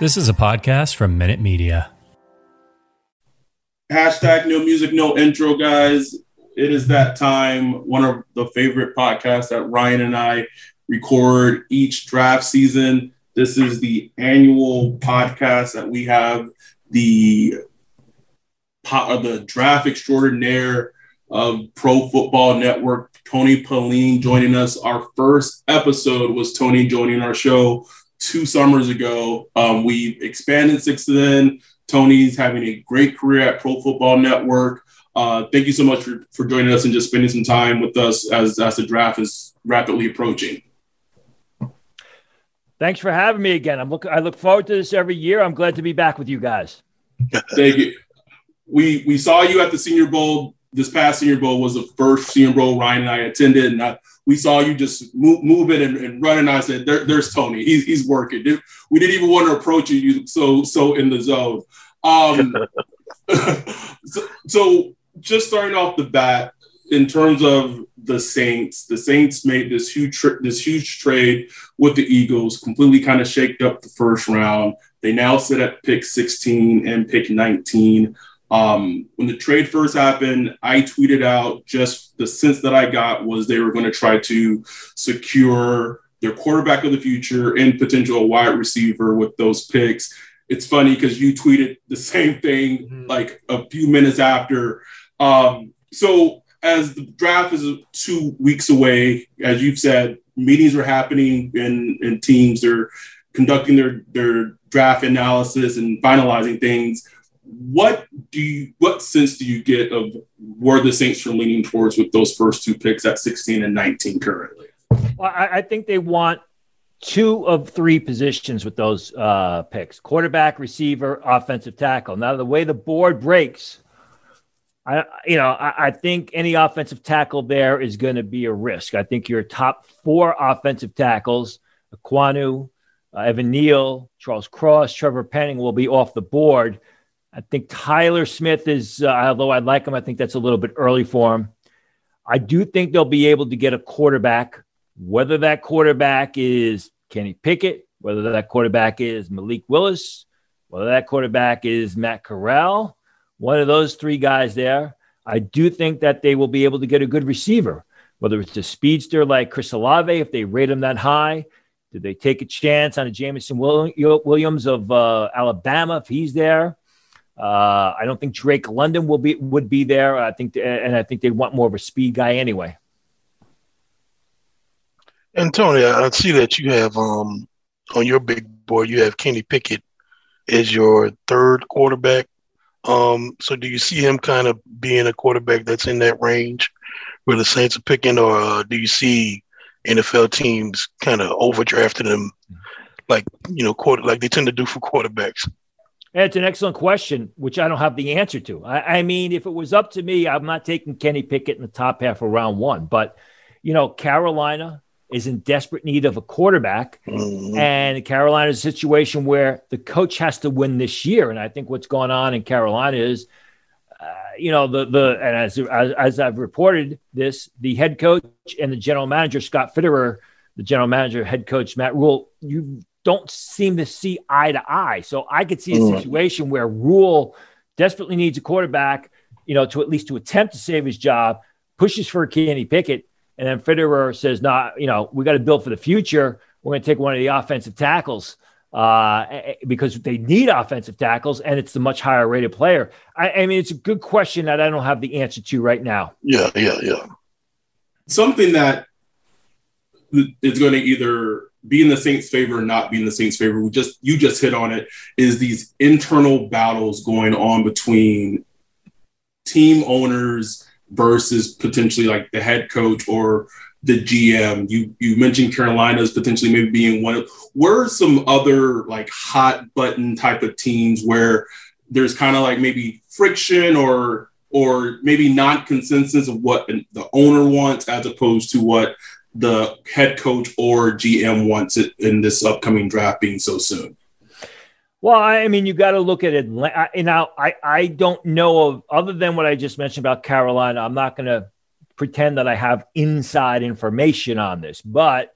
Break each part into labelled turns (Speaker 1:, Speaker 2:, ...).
Speaker 1: This is a podcast from Minute Media.
Speaker 2: Hashtag no music, no intro, guys. It is that time. One of the favorite podcasts that Ryan and I record each draft season. This is the annual podcast that we have the uh, the draft extraordinaire of Pro Football Network, Tony Pauline, joining us. Our first episode was Tony joining our show two summers ago. Um, we expanded since then. Tony's having a great career at Pro Football Network. Uh, thank you so much for, for joining us and just spending some time with us as, as the draft is rapidly approaching.
Speaker 3: Thanks for having me again. I'm look I look forward to this every year. I'm glad to be back with you guys.
Speaker 2: Thank you. We we saw you at the Senior Bowl. This past Senior Bowl was the first Senior Bowl Ryan and I attended, and I, we saw you just move, moving and, and running. I said, there, "There's Tony. He's he's working." We didn't even want to approach you. You so so in the zone. Um, so, so just starting off the bat, in terms of the Saints, the Saints made this huge tra- this huge trade with the Eagles, completely kind of shaked up the first round. They now sit at pick 16 and pick 19. Um, when the trade first happened, I tweeted out just the sense that I got was they were going to try to secure their quarterback of the future and potential wide receiver with those picks. It's funny because you tweeted the same thing mm-hmm. like a few minutes after. Um, so as the draft is two weeks away, as you've said, meetings are happening in, in teams. They're conducting their, their draft analysis and finalizing things what do you what sense do you get of where the Saints are leaning towards with those first two picks at 16 and 19 currently?
Speaker 3: Well, I, I think they want two of three positions with those uh, picks: quarterback, receiver, offensive tackle. Now, the way the board breaks, I you know I, I think any offensive tackle there is going to be a risk. I think your top four offensive tackles, Ekwonu, uh, Evan Neal, Charles Cross, Trevor Penning, will be off the board. I think Tyler Smith is, uh, although I like him, I think that's a little bit early for him. I do think they'll be able to get a quarterback, whether that quarterback is Kenny Pickett, whether that quarterback is Malik Willis, whether that quarterback is Matt Corral, one of those three guys there. I do think that they will be able to get a good receiver, whether it's a speedster like Chris Olave, if they rate him that high. Did they take a chance on a Jameson Williams of uh, Alabama if he's there? Uh, I don't think Drake London will be would be there. I think, and I think they want more of a speed guy anyway.
Speaker 4: And Tony, I see that you have um on your big board you have Kenny Pickett as your third quarterback. Um, so do you see him kind of being a quarterback that's in that range where the Saints are picking, or uh, do you see NFL teams kind of overdrafting him, like you know, quarter like they tend to do for quarterbacks?
Speaker 3: It's an excellent question, which I don't have the answer to. I, I, mean, if it was up to me, I'm not taking Kenny Pickett in the top half of round one. But, you know, Carolina is in desperate need of a quarterback. Mm-hmm. And Carolina's a situation where the coach has to win this year. And I think what's going on in Carolina is, uh, you know, the, the, and as, as, as I've reported this, the head coach and the general manager, Scott Fitterer, the general manager, head coach, Matt Rhule, you don't seem to see eye to eye. So I could see a mm. situation where Rhule desperately needs a quarterback, you know, to at least to attempt to save his job, pushes for a Kenny Pickett, and then Fitterer says, "Nah, you know, we got to build for the future. We're going to take one of the offensive tackles." uh, because they need offensive tackles and it's the much higher rated player? I, I, mean, it's a good question that I don't have the answer to right now.
Speaker 4: Yeah, yeah, yeah.
Speaker 2: Something that is going to either be in the Saints' favor or not be in the Saints' favor. We just you just hit on it. Is these internal battles going on between team owners versus potentially like the head coach or the GM. You you mentioned Carolina's potentially maybe being one of where are some other like hot button type of teams where there's kind of like maybe friction or or maybe not consensus of what the owner wants as opposed to what the head coach or GM wants it in this upcoming draft being so soon?
Speaker 3: Well, I mean, you got to look at it. Now, I, I don't know of, other than what I just mentioned about Carolina, I'm not going to pretend that I have inside information on this, but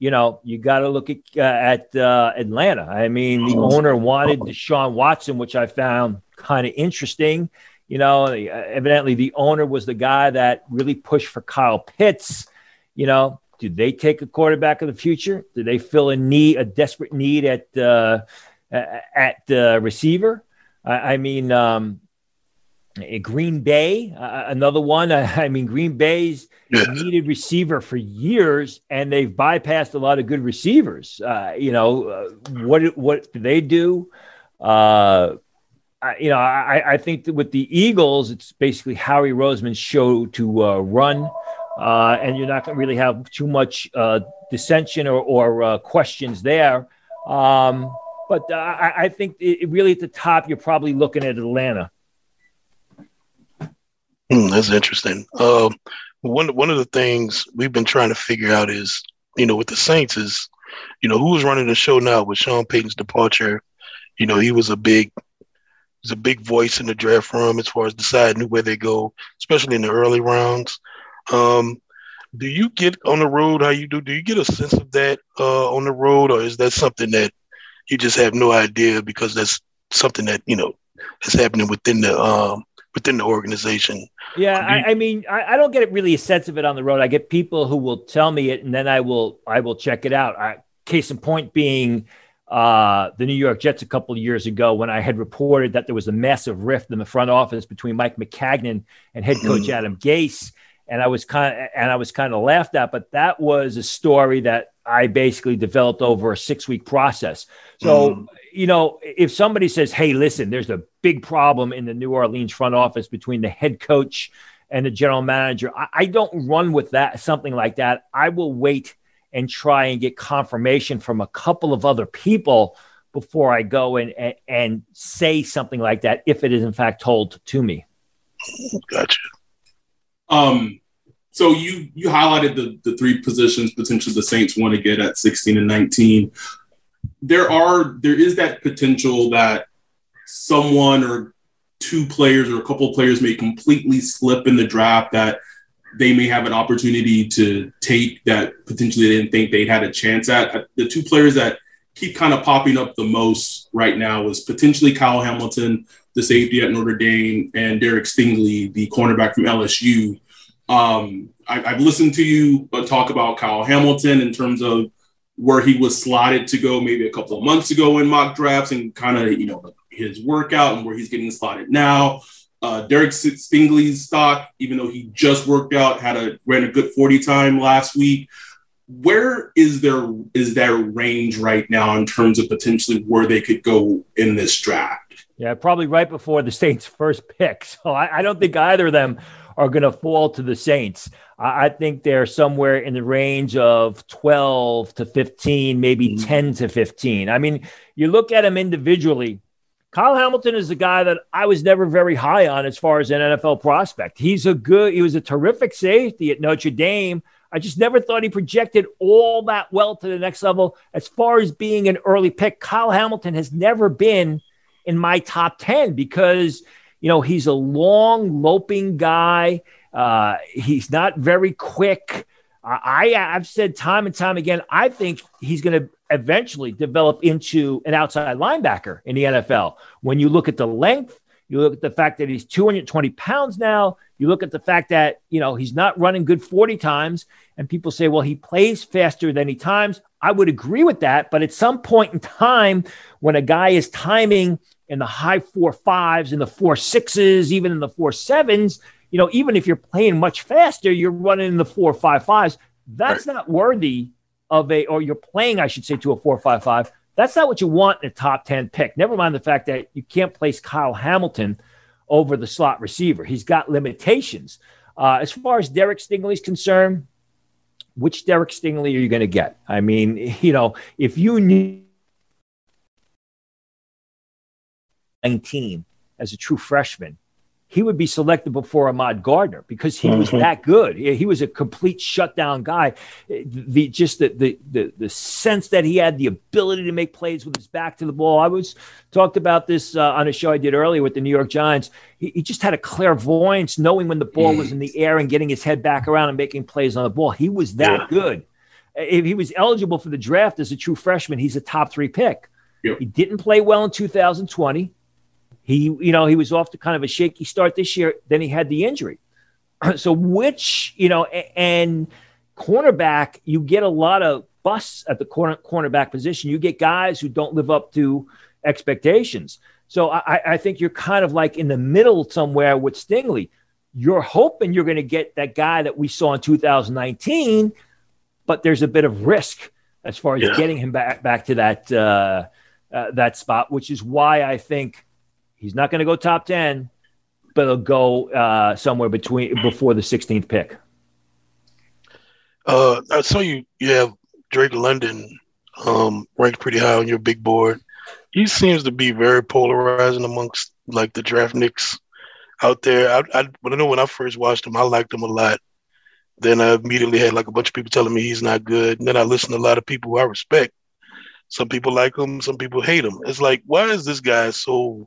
Speaker 3: you know, you got to look at uh, at uh, Atlanta. I mean, the owner wanted Deshaun Watson, which I found kind of interesting. You know, evidently the owner was the guy that really pushed for Kyle Pitts. You know, do they take a quarterback of the future? Do they fill a need, a desperate need at uh, at uh, receiver? I, I mean, um, Green Bay, uh, another one. I mean, Green Bay's needed receiver for years, and they've bypassed a lot of good receivers. Uh, you know, uh, what what do they do? Uh, I, you know, I, I think that with the Eagles, it's basically Howie Roseman's show to uh, run, uh, and you're not going to really have too much uh, dissension or, or uh, questions there. Um, but I, I, think it, really at the top, you're probably looking at Atlanta.
Speaker 4: Hmm, that's interesting. Um, one one of the things we've been trying to figure out is, you know, with the Saints is, you know, who's running the show now with Sean Payton's departure. You know, he was a big, was a big voice in the draft room as far as deciding where they go, especially in the early rounds. Um, do you get on the road how you do? Do you get a sense of that uh, on the road, or is that something that you just have no idea because that's something that you know is happening within the um, within the organization.
Speaker 3: Yeah, I, I, mean, I, I, don't get really a sense of it on the road. I get people who will tell me it, and then I will I will check it out. I, case in point being uh, the New York Jets a couple of years ago when I had reported that there was a massive rift in the front office between Mike Maccagnan and head coach mm. Adam Gase, and I was kind of and I was kind of laughed at. But that was a story that I basically developed over a six week process. So mm you know, if somebody says, "Hey, listen, there's a big problem in the New Orleans front office between the head coach and the general manager," I, I don't run with that something like that. I will wait and try and get confirmation from a couple of other people before I go and, and, and say something like that if it is in fact told to me.
Speaker 4: Gotcha.
Speaker 2: Um, so you you highlighted the the three positions potentially the Saints want to get at 16 and 19 there are there is that potential that someone or two players or a couple of players may completely slip in the draft that they may have an opportunity to take that potentially they didn't think they'd had a chance at. The two players that keep kind of popping up the most right now is potentially Kyle Hamilton, the safety at Notre Dame, and Derek Stingley, the cornerback from LSU. Um, I, have listened to you talk about Kyle Hamilton in terms of where he was slotted to go maybe a couple of months ago in mock drafts and kind of, you know, his workout and where he's getting slotted now. Uh, Derek Stingley's stock, even though he just worked out, had a ran a good 40 time last week. Where is there is their range right now in terms of potentially where they could go in this draft?
Speaker 3: Yeah, probably right before the Saints' first pick. So I, I don't think either of them are going to fall to the Saints. I, I, think they're somewhere in the range of 12 to 15, maybe mm-hmm. 10 to 15. I mean, you look at them individually. Kyle Hamilton is a guy that I was never very high on as far as an NFL prospect. He's a good, he was a terrific safety at Notre Dame. I just never thought he projected all that well to the next level. As far as being an early pick, Kyle Hamilton has never been in my top 10 because you know, he's a long, loping guy. Uh, he's not very quick. I, I've said time and time again, I think he's going to eventually develop into an outside linebacker in the NFL. When you look at the length, you look at the fact that he's 220 pounds now. You look at the fact that, you know, he's not running good 40 times. And people say, well, he plays faster than he times. I would agree with that. But at some point in time, when a guy is timing in the high four fives, in the four sixes, even in the four sevens, you know, even if you're playing much faster, you're running in the four five fives. That's right. not worthy of a, or you're playing, I should say, to a four five five. That's not what you want in a top 10 pick. Never mind the fact that you can't place Kyle Hamilton over the slot receiver. He's got limitations. Uh, as far as Derek Stingley's concerned, which Derek Stingley are you going to get? I mean, you know, if you need 19 as a true freshman, he would be selected before Ahmad Gardner because he was mm-hmm. that good. He was a complete shutdown guy. The just the, the the the sense that he had the ability to make plays with his back to the ball. I was talked about this uh, on a show I did earlier with the New York Giants. He, he just had a clairvoyance, knowing when the ball was in the air and getting his head back around and making plays on the ball. He was that yeah. good. If he was eligible for the draft as a true freshman, he's a top three pick. Yep. He didn't play well in 2020. He, you know, he was off to kind of a shaky start this year. Then he had the injury. so, which, you know, and cornerback, you get a lot of busts at the corner cornerback position. You get guys who don't live up to expectations. So I, I think you're kind of like in the middle somewhere with Stingley. You're hoping you're going to get that guy that we saw in 2019, but there's a bit of risk as far as yeah. getting him back back to that uh, uh, that spot, which is why I think He's not going to go top 10, but he'll go uh, somewhere between before the 16th pick.
Speaker 4: Uh, I saw you, you have Drake London um, ranked pretty high on your big board. He seems to be very polarizing amongst like the draft nicks out there. I, I, but I know when I first watched him, I liked him a lot. Then I immediately had like a bunch of people telling me he's not good. And then I listened to a lot of people who I respect. Some people like him, some people hate him. It's like, why is this guy so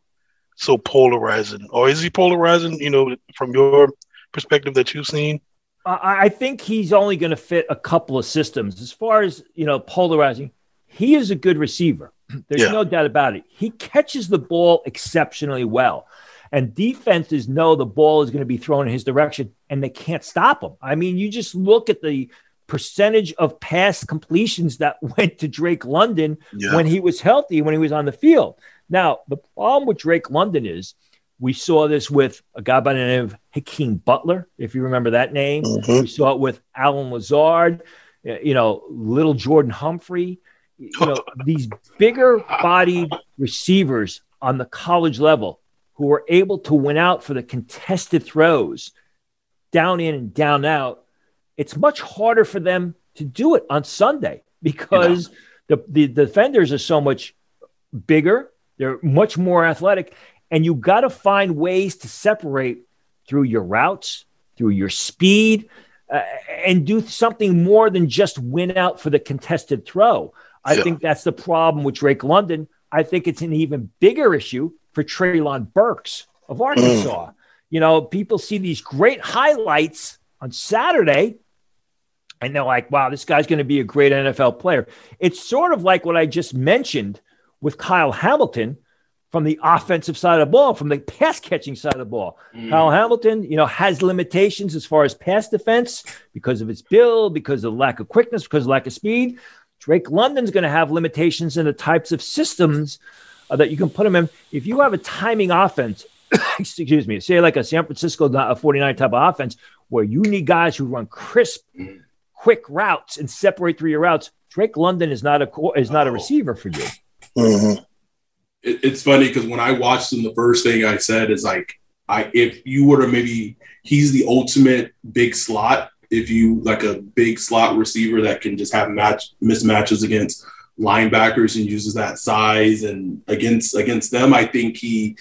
Speaker 4: so polarizing, or is he polarizing? You know, from your perspective that you've seen.
Speaker 3: I think he's only going to fit a couple of systems. As far as you know, polarizing, he is a good receiver. There's yeah. no doubt about it. He catches the ball exceptionally well. And defenses know the ball is going to be thrown in his direction and they can't stop him. I mean, you just look at the percentage of pass completions that went to Drake London yeah. when he was healthy, when he was on the field. Now, the problem with Drake London is we saw this with a guy by the name of Hakeem Butler, if you remember that name. Mm-hmm. We saw it with Allen Lazard, you know, little Jordan Humphrey. You know, these bigger bodied receivers on the college level who were able to win out for the contested throws down in and down out. It's much harder for them to do it on Sunday because yeah. the, the defenders are so much bigger they're much more athletic. And you got to find ways to separate through your routes, through your speed, uh, and do something more than just win out for the contested throw. I yeah. think that's the problem with Drake London. I think it's an even bigger issue for Treylon Burks of Arkansas. Mm. You know, people see these great highlights on Saturday and they're like, wow, this guy's going to be a great NFL player. It's sort of like what I just mentioned with Kyle Hamilton from the offensive side of the ball, from the pass catching side of the ball. Mm. Kyle Hamilton, you know, has limitations as far as pass defense because of its build, because of lack of quickness, because of lack of speed. Drake London's going to have limitations in the types of systems uh, that you can put him in. If you have a timing offense, excuse me, say like a San Francisco a 49 type of offense where you need guys who run crisp, mm. quick routes and separate through your routes, Drake London is not a is not a receiver for you.
Speaker 2: Mm-hmm. It, it's funny because when I watched him, the first thing I said is like, I if you were to maybe he's the ultimate big slot. If you like a big slot receiver that can just have match mismatches against linebackers and uses that size and against against them, I think he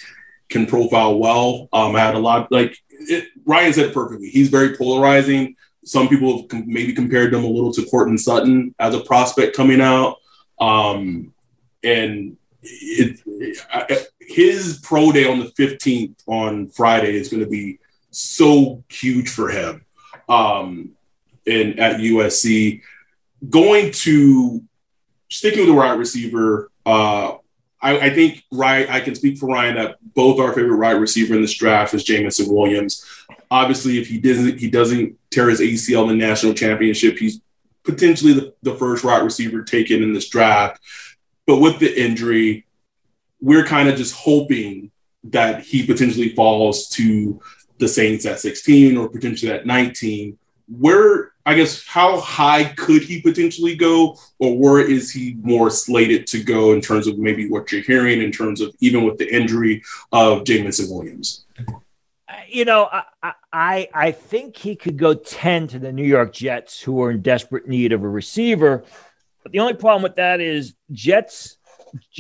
Speaker 2: can profile well. Um, I had a lot like it, Ryan said it perfectly. He's very polarizing. Some people have maybe compared him a little to Courtland Sutton as a prospect coming out. Um, and it, it, his pro day on the 15th on Friday is going to be so huge for him. Um, and at USC, going to sticking with the wide receiver, uh, I, I, think right. I can speak for Ryan that both our favorite wide receiver in this draft is Jameson Williams. Obviously, if he doesn't he doesn't tear his ACL in the national championship, he's potentially the, the first wide receiver taken in this draft. But with the injury, we're kind of just hoping that he potentially falls to the Saints at 16 or potentially at 19. Where, I guess, how high could he potentially go, or where is he more slated to go in terms of maybe what you're hearing, in terms of even with the injury of Jameson Williams?
Speaker 3: You know, I, I I think he could go 10 to the New York Jets, who are in desperate need of a receiver. But the only problem with that is Jets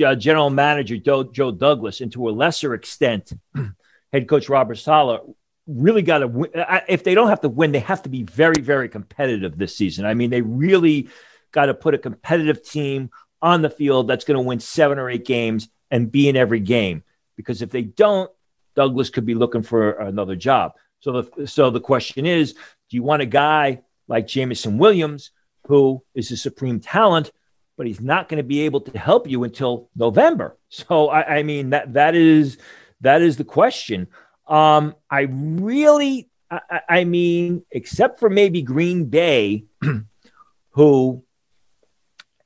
Speaker 3: uh, general manager Joe, Douglas, and to a lesser extent, head coach Robert Saleh, really got to win. If they don't have to win, they have to be very, very competitive this season. I mean, they really got to put a competitive team on the field that's going to win seven or eight games and be in every game. Because if they don't, Douglas could be looking for another job. So the so the question is, do you want a guy like Jameson Williams, who is a supreme talent, but he's not going to be able to help you until November? So I, I mean that that is that is the question. Um, I really, I, I mean, except for maybe Green Bay, who,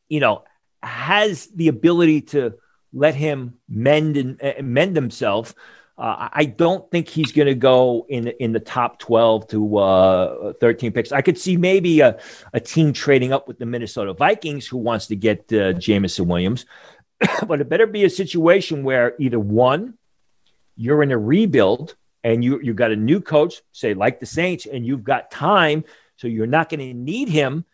Speaker 3: you know, has the ability to let him mend and uh, mend himself. Uh, I don't think he's going to go in in the top twelve to uh, thirteen picks. I could see maybe a, a team trading up with the Minnesota Vikings who wants to get uh, Jameson Williams, but it better be a situation where either one you're in a rebuild and you you got a new coach, say like the Saints, and you've got time, so you're not going to need him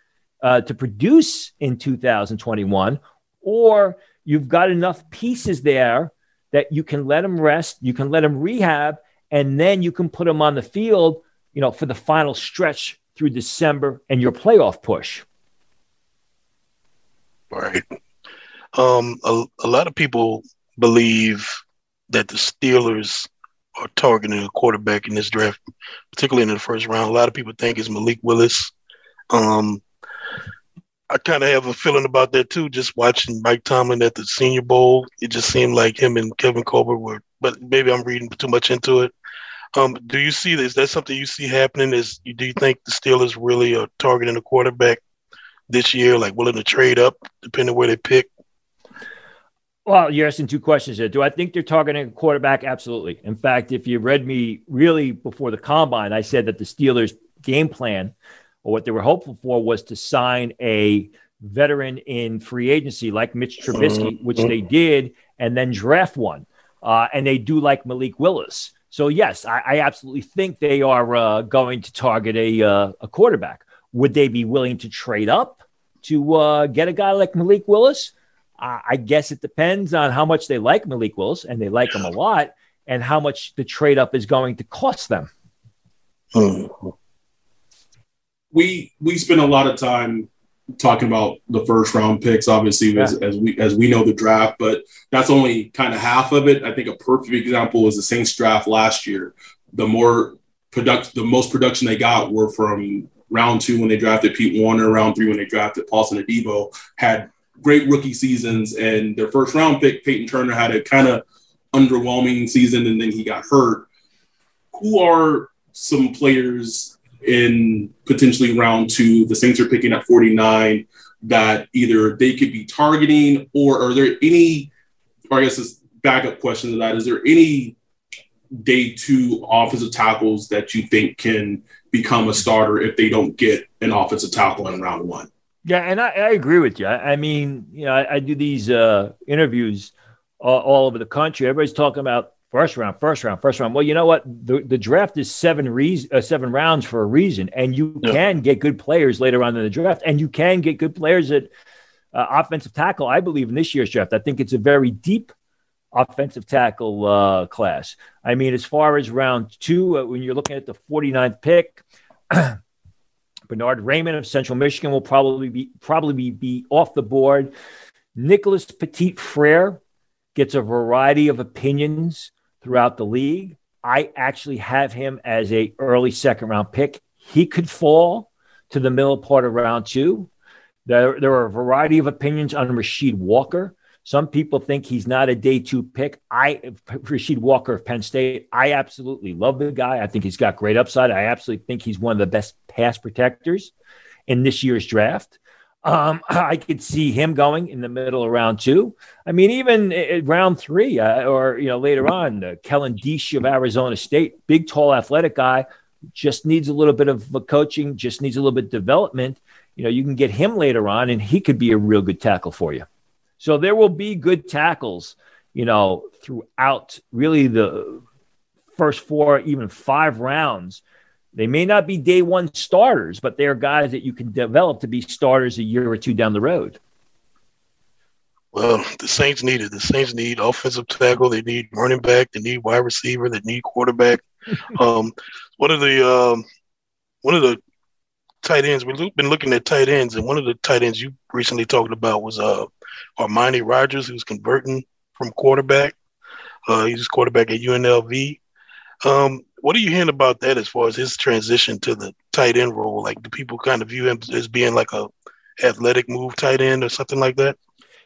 Speaker 3: uh, to produce in 2021, or you've got enough pieces there that you can let him rest, you can let him rehab, and then you can put him on the field, you know, for the final stretch through December and your playoff push.
Speaker 4: Right. Um, a, a lot of people believe that the Steelers are targeting a quarterback in this draft, particularly in the first round. A lot of people think it's Malik Willis. Um, I kind of have a feeling about that too. Just watching Mike Tomlin at the Senior Bowl, it just seemed like him and Kevin Colbert were. But maybe I'm reading too much into it. Um, do you see this? Is that something you see happening? Is do you think the Steelers really are targeting a quarterback this year, like willing to trade up depending where they pick?
Speaker 3: Well, you're asking two questions there. Do I think they're targeting a quarterback? Absolutely. In fact, if you read me really before the combine, I said that the Steelers' game plan or what they were hopeful for was to sign a veteran in free agency like Mitch Trubisky, mm-hmm. which they did, and then draft one. Uh, and they do like Malik Willis. So, yes, I, I absolutely think they are uh, going to target a, uh, a quarterback. Would they be willing to trade up to uh, get a guy like Malik Willis? I guess it depends on how much they like Malik Willis, and they like him a lot, and how much the trade up is going to cost them.
Speaker 2: We we spend a lot of time talking about the first round picks, obviously, yeah. as, as, we as we know the draft, but that's only kind of half of it. I think a perfect example is the Saints draft last year. The more product, the most production they got were from round two when they drafted Pete Werner, round three when they drafted Paulson Adebo, had great rookie seasons, and their first round pick, Peyton Turner, had a kind of underwhelming season, and then he got hurt. Who are some players in potentially round two? The Saints are picking at 49 that either they could be targeting, or are there any, or I guess this backup question to that, is there any day two offensive tackles that you think can become a starter if they don't get an offensive tackle in round one?
Speaker 3: Yeah, and I, I agree with you. I, I mean, you know, I, I do these uh, interviews all, all, over the country. Everybody's talking about first round, first round, first round. Well, you know what? The, the draft is seven re- uh, seven rounds for a reason, and you yeah. can get good players later on in the draft, and you can get good players at uh, offensive tackle. I believe in this year's draft. I think it's a very deep offensive tackle uh, class. I mean, as far as round two, uh, when you're looking at the 49th pick. Bernard Raimann of Central Michigan will probably be probably be, be off the board. Nicholas Petit Frere gets a variety of opinions throughout the league. I actually have him as a early second round pick. He could fall to the middle part of round two. There, there are a variety of opinions on Rasheed Walker. Some people think he's not a day two pick. I, Rasheed Walker of Penn State, I absolutely love the guy. I think he's got great upside. I absolutely think he's one of the best pass protectors in this year's draft. Um, I could see him going in the middle of round two. I mean, even round three, uh, or you know, later on, uh, Kellen Diesch of Arizona State, big, tall, athletic guy, just needs a little bit of coaching, just needs a little bit of development. You know, you can get him later on, and he could be a real good tackle for you. So there will be good tackles, you know, throughout really the first four, even five rounds they may not be day one starters, but they're guys that you can develop to be starters a year or two down the road.
Speaker 4: Well, the Saints need it. The Saints need offensive tackle. They need running back. They need wide receiver. They need quarterback. um, one of the um, one of the tight ends we've been looking at tight ends, and one of the tight ends you recently talked about was uh, Armani Rogers, who's converting from quarterback. Uh, he's quarterback at UNLV. Um, what are you hearing about that as far as his transition to the tight end role? Like, do people kind of view him as being like a athletic move tight end or something like that?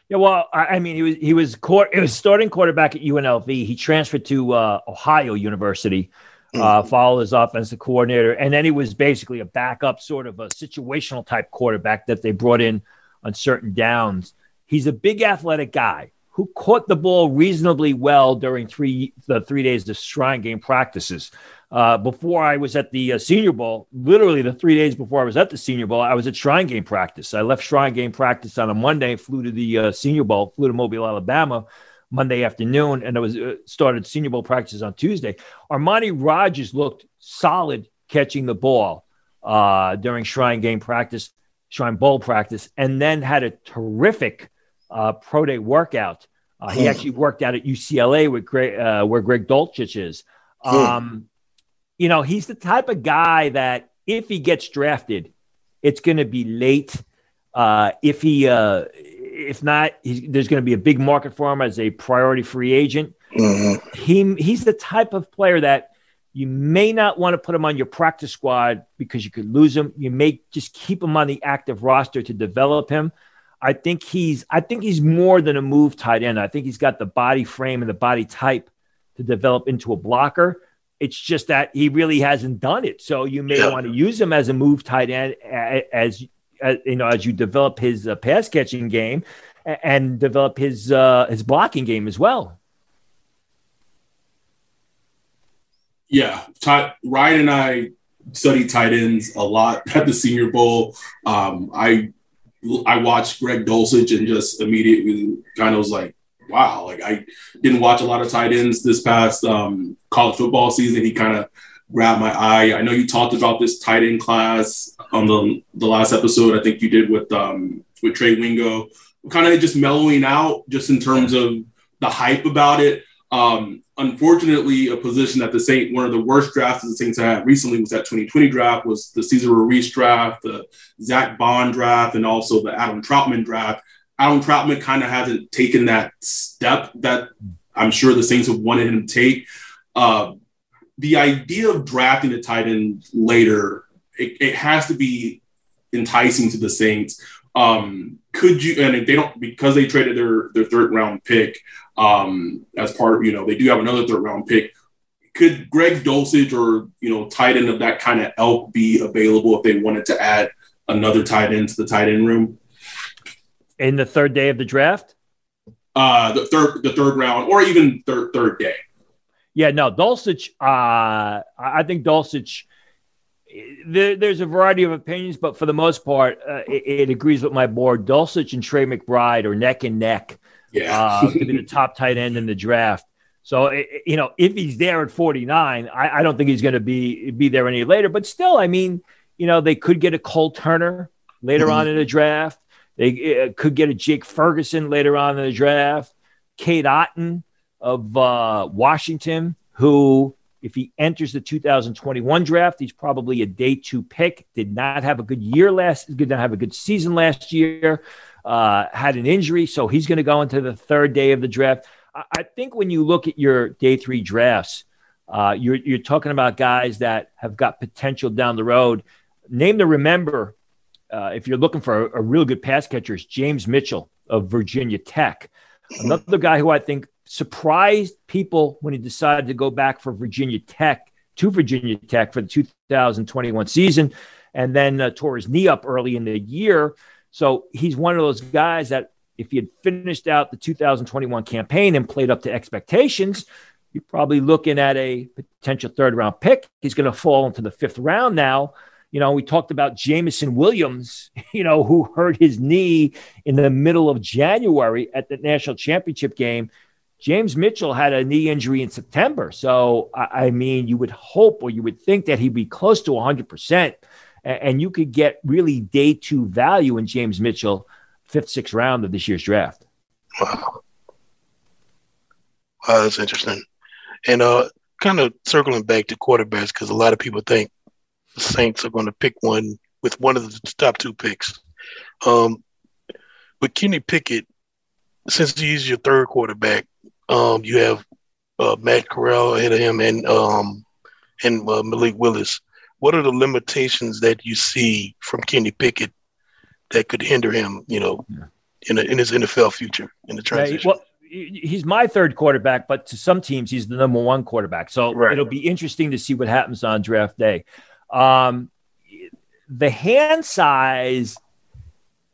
Speaker 3: Yeah, well, I mean, he was he was court, he was starting quarterback at UNLV. He transferred to uh, Ohio University, mm-hmm. uh, followed as offensive coordinator, and then he was basically a backup, sort of a situational type quarterback that they brought in on certain downs. He's a big athletic guy who caught the ball reasonably well during three the three days of Shrine Game practices. Uh, before I was at the uh, Senior Bowl, literally the three days before I was at the Senior Bowl, I was at Shrine Game practice. I left Shrine Game practice on a Monday, flew to the uh, Senior Bowl, flew to Mobile, Alabama. Monday afternoon, and I was uh, started Senior Bowl practice on Tuesday. Armani Rogers looked solid catching the ball uh, during Shrine Game practice, Shrine Bowl practice, and then had a terrific uh, pro day workout. Uh, he hmm. actually worked out at UCLA with Greg, uh, where Greg Dulcich is. Hmm. Um, you know, he's the type of guy that if he gets drafted, it's going to be late. Uh, if he, uh, if not, there's going to be a big market for him as a priority free agent. Mm-hmm. He he's the type of player that you may not want to put him on your practice squad because you could lose him. You may just keep him on the active roster to develop him. I think he's I think he's more than a move tight end. I think he's got the body frame and the body type to develop into a blocker. It's just that he really hasn't done it. So you may yeah. want to use him as a move tight end as, as you know as you develop his uh, pass catching game and develop his uh, his blocking game as well.
Speaker 2: Yeah, Ty, Ryan and I studied tight ends a lot at the Senior Bowl. Um, I I watched Greg Dulcich and just immediately kind of was like, wow, like I didn't watch a lot of tight ends this past um, college football season. He kind of grabbed my eye. I know you talked about this tight end class on the the last episode. I think you did with um, with Trey Wingo, kind of just mellowing out just in terms of the hype about it. Um, unfortunately, a position that the Saint, one of the worst drafts the Saints had recently was that 2020 draft, was the Cesar Ruiz draft, the Zack Baun draft, and also the Adam Trautman draft. Adam Trautman kind of hasn't taken that step that I'm sure the Saints have wanted him to take. Uh, the idea of drafting a tight end later, it, it has to be enticing to the Saints. Um, could you, and they don't, because they traded their, their third round pick, um, as part of, you know, they do have another third round pick. Could Greg Dulcich or, you know, tight end of that kind of elk be available if they wanted to add another tight end to the tight end room?
Speaker 3: In the third day of the draft?
Speaker 2: Uh, the third, the third round, or even third, third day.
Speaker 3: Yeah, no, Dulcich, uh, I think Dulcich, there, there's a variety of opinions, but for the most part, uh, it, it, agrees with my board. Dulcich and Trey McBride are neck and neck
Speaker 2: yeah.
Speaker 3: uh, to be the top tight end in the draft. So, you know, if he's there at 49, I, I don't think he's going to be be there any later. But still, I mean, you know, they could get a Cole Turner later mm-hmm. on in the draft. They uh, could get a Jake Ferguson later on in the draft. Cade Otton of uh, Washington, who, if he enters the 2021 draft, he's probably a day two pick. Did not have a good year last, did not have a good season last year uh, had an injury, so he's going to go into the third day of the draft. I, I think when you look at your day three drafts, uh, you're, you're talking about guys that have got potential down the road. Name to remember uh, if you're looking for a, a real good pass catcher is James Mitchell of Virginia Tech. Another guy who I think surprised people when he decided to go back for Virginia Tech to Virginia Tech for the 2021 season and then uh, tore his knee up early in the year. So he's one of those guys that if he had finished out the 2021 campaign and played up to expectations, you're probably looking at a potential third round pick. He's going to fall into the fifth round now. You know, we talked about Jameson Williams, you know, who hurt his knee in the middle of January at the national championship game. James Mitchell had a knee injury in September. So, I, mean, you would hope or you would think that he'd be close to 100%. And you could get really day two value in James Mitchell, fifth, sixth round of this year's draft.
Speaker 4: Wow. Wow, that's interesting. And uh, kind of circling back to quarterbacks, because a lot of people think the Saints are going to pick one with one of the top two picks. Um, Kenny Pickett, since he's your third quarterback, um, you have uh, Matt Corral ahead of him and um, and uh, Malik Willis. What are the limitations that you see from Kenny Pickett that could hinder him? You know, yeah. in a, in his NFL future in the transition.
Speaker 3: well, he's my third quarterback, but to some teams, he's the number one quarterback. So right. it'll be interesting to see what happens on draft day. Um, the hand size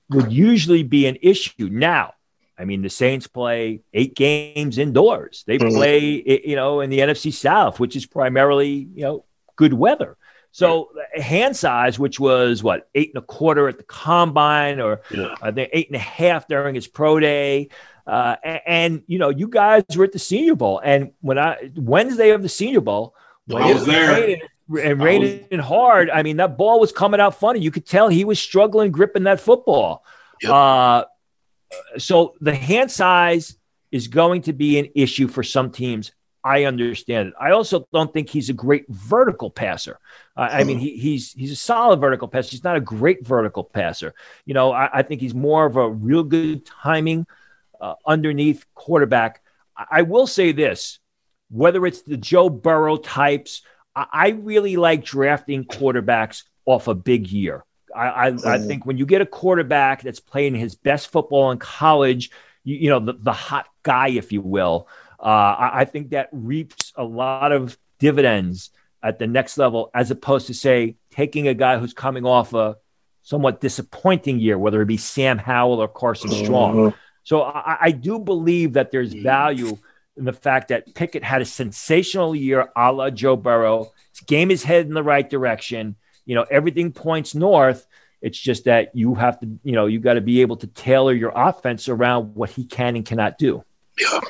Speaker 3: would usually be an issue. Now, I mean, the Saints play eight games indoors. They mm-hmm. play, you know, in the NFC South, which is primarily, you know, good weather. So hand size, which was what eight and a quarter at the combine, or yeah. I think eight and a half during his pro day. Uh, and, and, you know, you guys were at the Senior Bowl, and when I Wednesday of the Senior Bowl,
Speaker 2: I was there
Speaker 3: and raining was... hard. I mean, that ball was coming out funny. You could tell he was struggling gripping that football. Yep. Uh, so the hand size is going to be an issue for some teams. I understand it. I also don't think he's a great vertical passer. Uh, I mean, he, he's he's a solid vertical passer. He's not a great vertical passer. You know, I, I think he's more of a real good timing uh, underneath quarterback. I, I will say this: whether it's the Joe Burrow types, I, I really like drafting quarterbacks off a big year. I, I, I, mm. think when you get a quarterback that's playing his best football in college, you, you know, the, the hot guy, if you will, uh, I, I think that reaps a lot of dividends at the next level, as opposed to, say, taking a guy who's coming off a somewhat disappointing year, whether it be Sam Howell or Carson Strong. Mm-hmm. So I, I, do believe that there's value in the fact that Pickett had a sensational year a la Joe Burrow. His game is headed in the right direction you know, everything points north. It's just that you have to, you know, you got to be able to tailor your offense around what he can and cannot do.
Speaker 2: Yeah.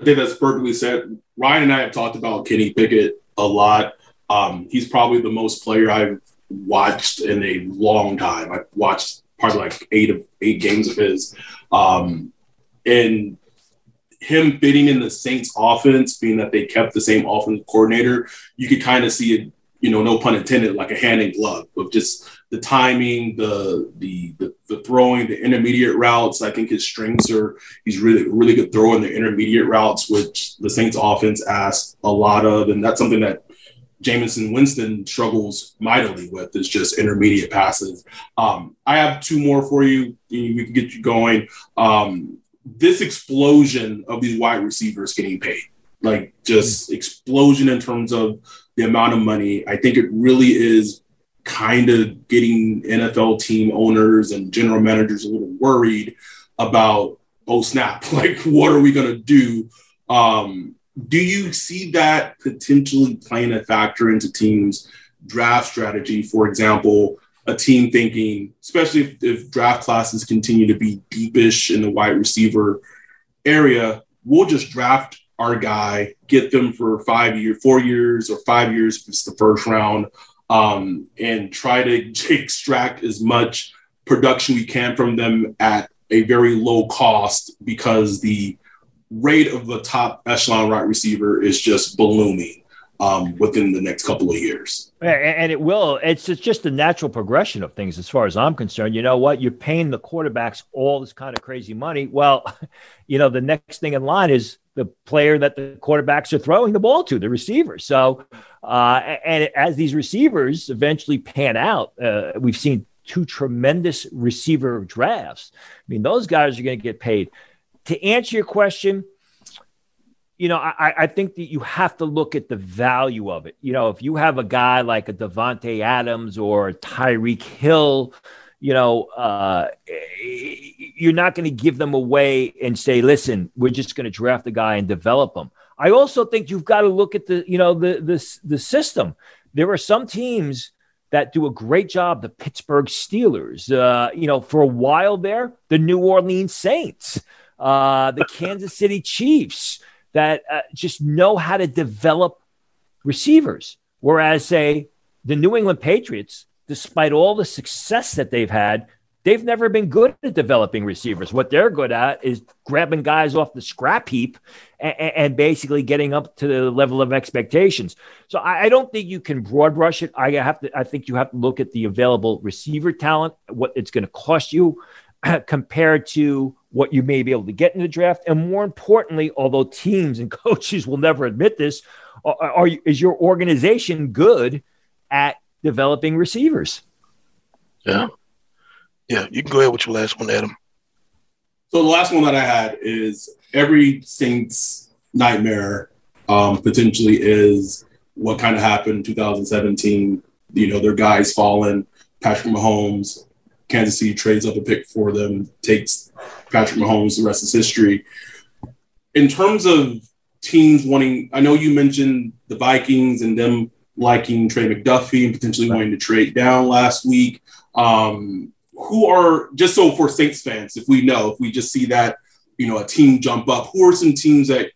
Speaker 2: I think that's perfectly said. Ryan and I have talked about Kenny Pickett a lot. Um, he's probably the most player I've watched in a long time. I've watched probably like eight of eight games of his. Um, and him fitting in the Saints offense, being that they kept the same offense coordinator, you could kind of see it you know, no pun intended, like a hand in glove of just the timing, the, the the the throwing, the intermediate routes. I think his strengths are he's really really good throwing the intermediate routes, which the Saints offense asks a lot of, and that's something that Jameis Winston struggles mightily with is just intermediate passes. Um, I have two more for you. We can get you going. Um, this explosion of these wide receivers getting paid, like just explosion in terms of the amount of money. I think it really is kind of getting NFL team owners and general managers a little worried about, oh snap, like what are we going to do? Um, do you see that potentially playing a factor into teams' draft strategy? For example, a team thinking, especially if, if draft classes continue to be deepish in the wide receiver area, we'll just draft our guy, get them for five years, four years, or five years if it's the first round, um, and try to extract as much production we can from them at a very low cost because the rate of the top echelon right receiver is just ballooning um, within the next couple of years.
Speaker 3: And it will. It's just the natural progression of things, as far as I'm concerned. You know what? You're paying the quarterbacks all this kind of crazy money. Well, you know, the next thing in line is the player that the quarterbacks are throwing the ball to, the receiver. So, uh, and as these receivers eventually pan out, uh, we've seen two tremendous receiver drafts. I mean, those guys are going to get paid. To answer your question, you know, I, I think that you have to look at the value of it. You know, if you have a guy like a Davante Adams or Tyreek Hill, you know, uh, you're not going to give them away and say, "Listen, we're just going to draft a guy and develop him." I also think you've got to look at the, you know, the the the system. There are some teams that do a great job. The Pittsburgh Steelers, uh, you know, for a while there, the New Orleans Saints, uh, the Kansas City Chiefs that uh, just know how to develop receivers. Whereas, say, the New England Patriots, despite all the success that they've had, they've never been good at developing receivers. What they're good at is grabbing guys off the scrap heap and, and basically getting up to the level of expectations. So I, I, don't think you can broad brush it. I have to. I think you have to look at the available receiver talent, what it's going to cost you compared to what you may be able to get in the draft. And more importantly, although teams and coaches will never admit this, are, are is your organization good at developing receivers?
Speaker 4: Yeah. Yeah. You can go ahead with your last one, Adam.
Speaker 2: So the last one that I had is every Saints nightmare um, potentially is what kind of happened in 2017. You know, their guys falling, Patrick Mahomes, Kansas City trades up a pick for them, takes Patrick Mahomes. The rest is history. In terms of teams wanting, I know you mentioned the Vikings and them liking Trent McDuffie and potentially wanting to trade down last week. Um, who are just so for Saints fans, if we know, if we just see that, you know, a team jump up, who are some teams that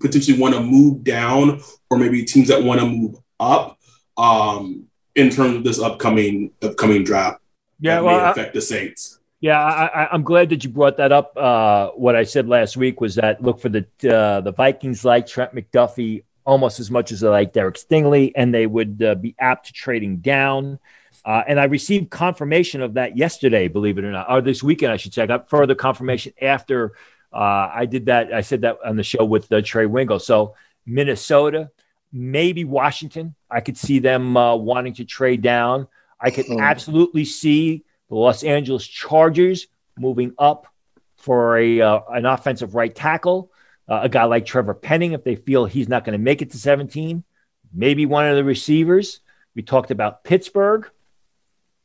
Speaker 2: potentially want to move down, or maybe teams that want to move up um, in terms of this upcoming upcoming draft?
Speaker 3: Yeah, well,
Speaker 2: may affect I, the Saints.
Speaker 3: Yeah, I, am glad that you brought that up. Uh, what I said last week was that look for the uh, the Vikings like Trent McDuffie almost as much as they like Derek Stingley, and they would uh, be apt to trading down. Uh, and I received confirmation of that yesterday, believe it or not, or this weekend, I should say. I got further confirmation after uh, I did that. I said that on the show with uh, Trey Wingo. So Minnesota, maybe Washington. I could see them wanting to trade down. I can mm. absolutely see the Los Angeles Chargers moving up for a uh, an offensive right tackle, uh, a guy like Trevor Penning if they feel he's not going to make it to 17, maybe one of the receivers. We talked about Pittsburgh,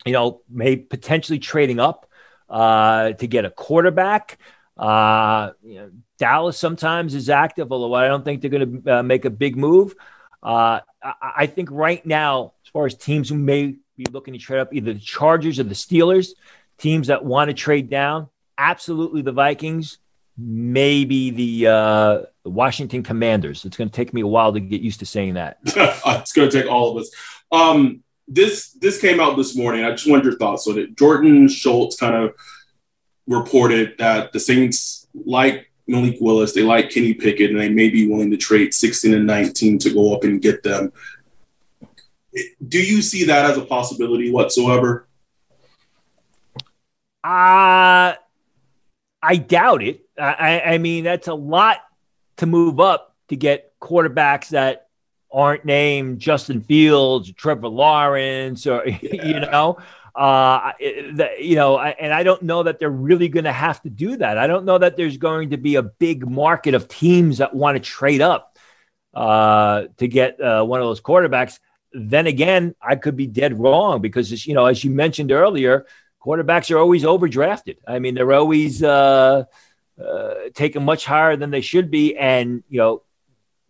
Speaker 3: you know, may potentially trading up uh, to get a quarterback. Uh, you know, Dallas sometimes is active, although I don't think they're going to uh, make a big move. Uh, I, I think right now, as far as teams who may be looking to trade up either the Chargers or the Steelers, teams that want to trade down. Absolutely the Vikings, maybe the, uh, Washington Commanders. It's going to take me a while to get used to saying that.
Speaker 2: it's going to take all of us. Um, this this came out this morning. I just wanted your thoughts on it. Jordan Schultz kind of reported that the Saints like Malik Willis, they like Kenny Pickett, and they may be willing to trade 16 and 19 to go up and get them do you see that as a possibility whatsoever?
Speaker 3: Uh, I doubt it. I, I mean, that's a lot to move up to get quarterbacks that aren't named Justin Fields, Trevor Lawrence, or yeah. you know, uh, the, you know, and I don't know that they're really going to have to do that. I don't know that there's going to be a big market of teams that want to trade up uh, to get uh, one of those quarterbacks then again, I could be dead wrong because, you know, as you mentioned earlier, quarterbacks are always overdrafted. I mean, they're always uh, uh, taken much higher than they should be, and you know,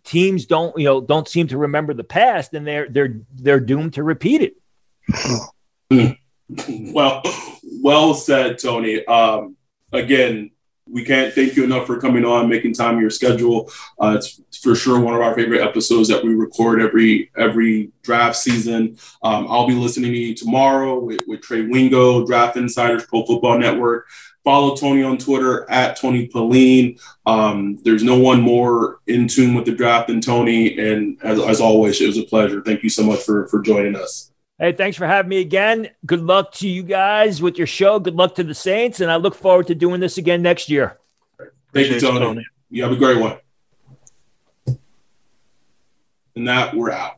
Speaker 3: teams don't, you know, don't seem to remember the past, and they're they're they're doomed to repeat
Speaker 2: it. well, well said, Tony. Um, again, we can't thank you enough for coming on, making time in your schedule. Uh, it's for sure one of our favorite episodes that we record every every draft season. Um, I'll be listening to you tomorrow with, with Trey Wingo, Draft Insiders, Pro Football Network. Follow Tony on Twitter at Tony Pauline. Um, there's no one more in tune with the draft than Tony. And as, as always, it was a pleasure. Thank you so much for, for joining us.
Speaker 3: Hey, thanks for having me again. Good luck to you guys with your show. Good luck to the Saints, and I look forward to doing this again next year.
Speaker 2: Thank you, Tony. You have a great one. And that we're out.